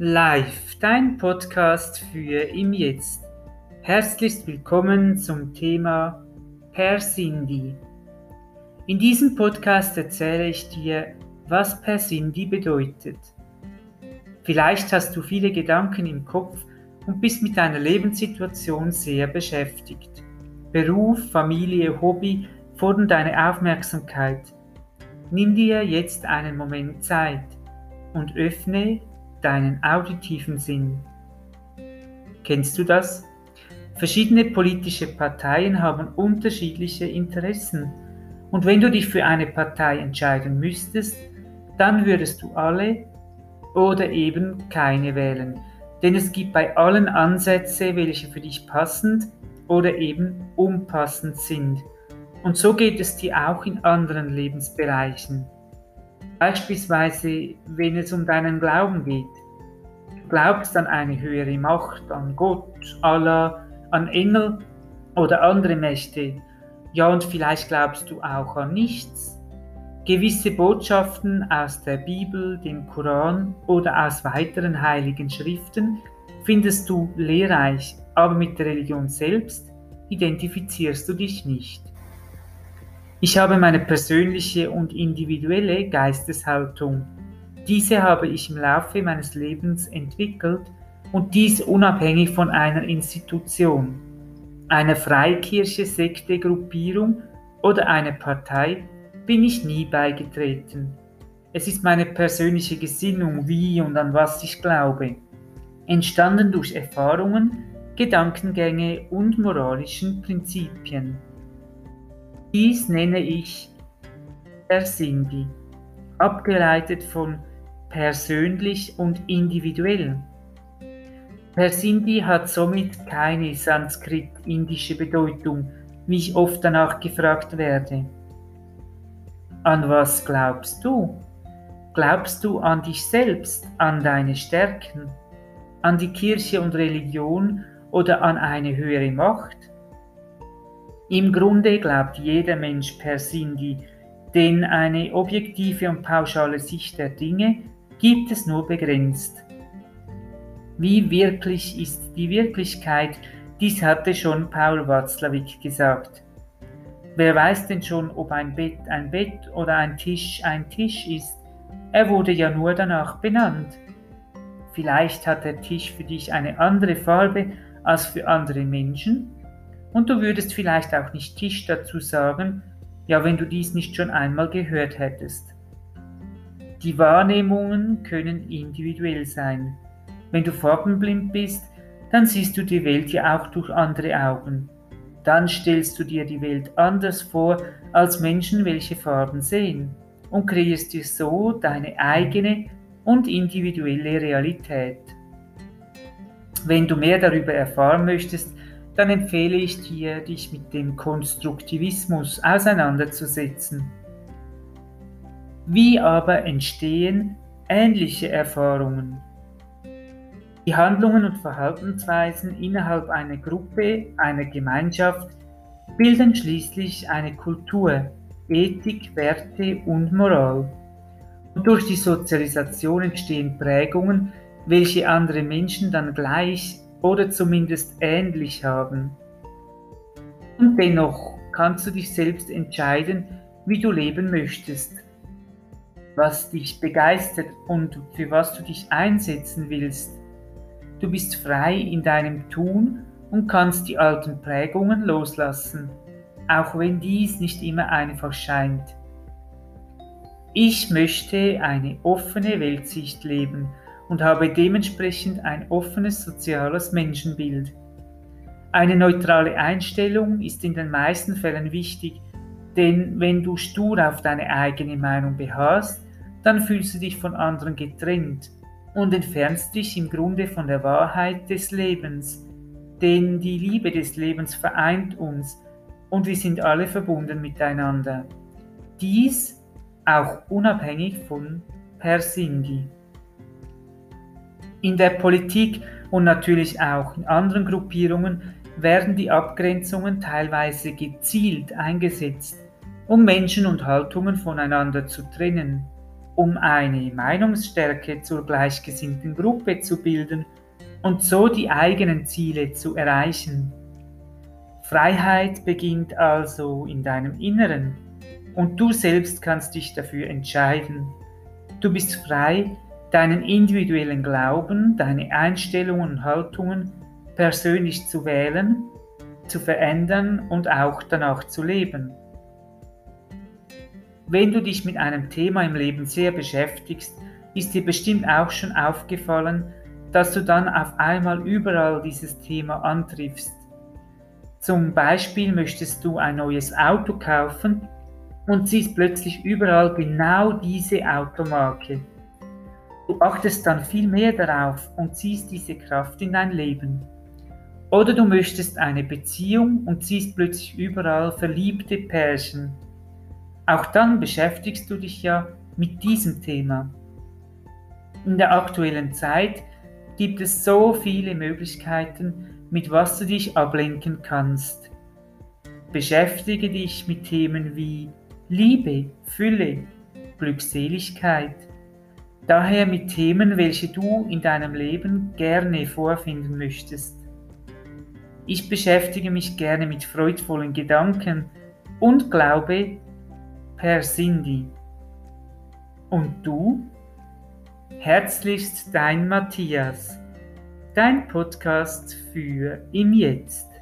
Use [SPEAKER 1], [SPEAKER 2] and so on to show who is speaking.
[SPEAKER 1] Live, dein Podcast für im Jetzt. Herzlichst willkommen zum Thema Persindi. In diesem Podcast erzähle ich dir, was Persindi bedeutet. Vielleicht hast du viele Gedanken im Kopf und bist mit deiner Lebenssituation sehr beschäftigt. Beruf, Familie, Hobby fordern deine Aufmerksamkeit. Nimm dir jetzt einen Moment Zeit und öffne deinen auditiven Sinn. Kennst du das? Verschiedene politische Parteien haben unterschiedliche Interessen. Und wenn du dich für eine Partei entscheiden müsstest, dann würdest du alle oder eben keine wählen. Denn es gibt bei allen Ansätze, welche für dich passend oder eben unpassend sind. Und so geht es dir auch in anderen Lebensbereichen. Beispielsweise, wenn es um deinen Glauben geht. Du glaubst an eine höhere Macht, an Gott, Allah, an Engel oder andere Mächte. Ja, und vielleicht glaubst du auch an nichts. Gewisse Botschaften aus der Bibel, dem Koran oder aus weiteren heiligen Schriften findest du lehrreich, aber mit der Religion selbst identifizierst du dich nicht. Ich habe meine persönliche und individuelle Geisteshaltung. Diese habe ich im Laufe meines Lebens entwickelt und dies unabhängig von einer Institution, einer Freikirche, Sekte, Gruppierung oder einer Partei bin ich nie beigetreten. Es ist meine persönliche Gesinnung, wie und an was ich glaube, entstanden durch Erfahrungen, Gedankengänge und moralischen Prinzipien. Dies nenne ich Persindi, abgeleitet von persönlich und individuell. Persindi hat somit keine sanskrit-indische Bedeutung, wie ich oft danach gefragt werde. An was glaubst du? Glaubst du an dich selbst, an deine Stärken, an die Kirche und Religion oder an eine höhere Macht? Im Grunde glaubt jeder Mensch per Sindi, denn eine objektive und pauschale Sicht der Dinge gibt es nur begrenzt. Wie wirklich ist die Wirklichkeit? Dies hatte schon Paul Watzlawick gesagt. Wer weiß denn schon, ob ein Bett ein Bett oder ein Tisch ein Tisch ist? Er wurde ja nur danach benannt. Vielleicht hat der Tisch für dich eine andere Farbe als für andere Menschen und du würdest vielleicht auch nicht Tisch dazu sagen, ja, wenn du dies nicht schon einmal gehört hättest. Die Wahrnehmungen können individuell sein. Wenn du farbenblind bist, dann siehst du die Welt ja auch durch andere Augen. Dann stellst du dir die Welt anders vor als Menschen, welche Farben sehen und kreierst dir so deine eigene und individuelle Realität. Wenn du mehr darüber erfahren möchtest, dann empfehle ich dir, dich mit dem Konstruktivismus auseinanderzusetzen. Wie aber entstehen ähnliche Erfahrungen? Die Handlungen und Verhaltensweisen innerhalb einer Gruppe, einer Gemeinschaft bilden schließlich eine Kultur, Ethik, Werte und Moral. Und durch die Sozialisation entstehen Prägungen, welche andere Menschen dann gleich oder zumindest ähnlich haben. Und dennoch kannst du dich selbst entscheiden, wie du leben möchtest, was dich begeistert und für was du dich einsetzen willst. Du bist frei in deinem Tun und kannst die alten Prägungen loslassen, auch wenn dies nicht immer einfach scheint. Ich möchte eine offene Weltsicht leben und habe dementsprechend ein offenes soziales Menschenbild. Eine neutrale Einstellung ist in den meisten Fällen wichtig, denn wenn du stur auf deine eigene Meinung beharrst, dann fühlst du dich von anderen getrennt und entfernst dich im Grunde von der Wahrheit des Lebens, denn die Liebe des Lebens vereint uns und wir sind alle verbunden miteinander. Dies auch unabhängig von Persindi. In der Politik und natürlich auch in anderen Gruppierungen werden die Abgrenzungen teilweise gezielt eingesetzt, um Menschen und Haltungen voneinander zu trennen. um eine Meinungsstärke zur gleichgesinnten Gruppe zu bilden und so die eigenen Ziele zu erreichen. Freiheit beginnt also in deinem Inneren und du selbst kannst dich dafür entscheiden. Du bist frei, deinen individuellen Glauben, deine Einstellungen und Haltungen persönlich zu wählen, zu verändern und auch danach zu leben. Wenn du dich mit einem Thema im Leben sehr beschäftigst, ist dir bestimmt auch schon aufgefallen, dass du dann auf einmal überall dieses Thema antriffst. Zum Beispiel möchtest du ein neues Auto kaufen und siehst plötzlich überall genau diese Automarke. Du achtest dann viel mehr darauf und ziehst diese Kraft in dein Leben. Oder du möchtest eine Beziehung und siehst plötzlich überall verliebte Pärchen. Auch dann beschäftigst du dich ja mit diesem Thema. In der aktuellen Zeit gibt es so viele Möglichkeiten, mit was du dich ablenken kannst. Beschäftige dich mit Themen wie Liebe, Fülle, Glückseligkeit. Daher mit Themen, welche du in deinem Leben gerne vorfinden möchtest. Ich beschäftige mich gerne mit freudvollen Gedanken und glaube, per Cindy. Und du? Herzlichst dein Matthias, dein Podcast für im Jetzt.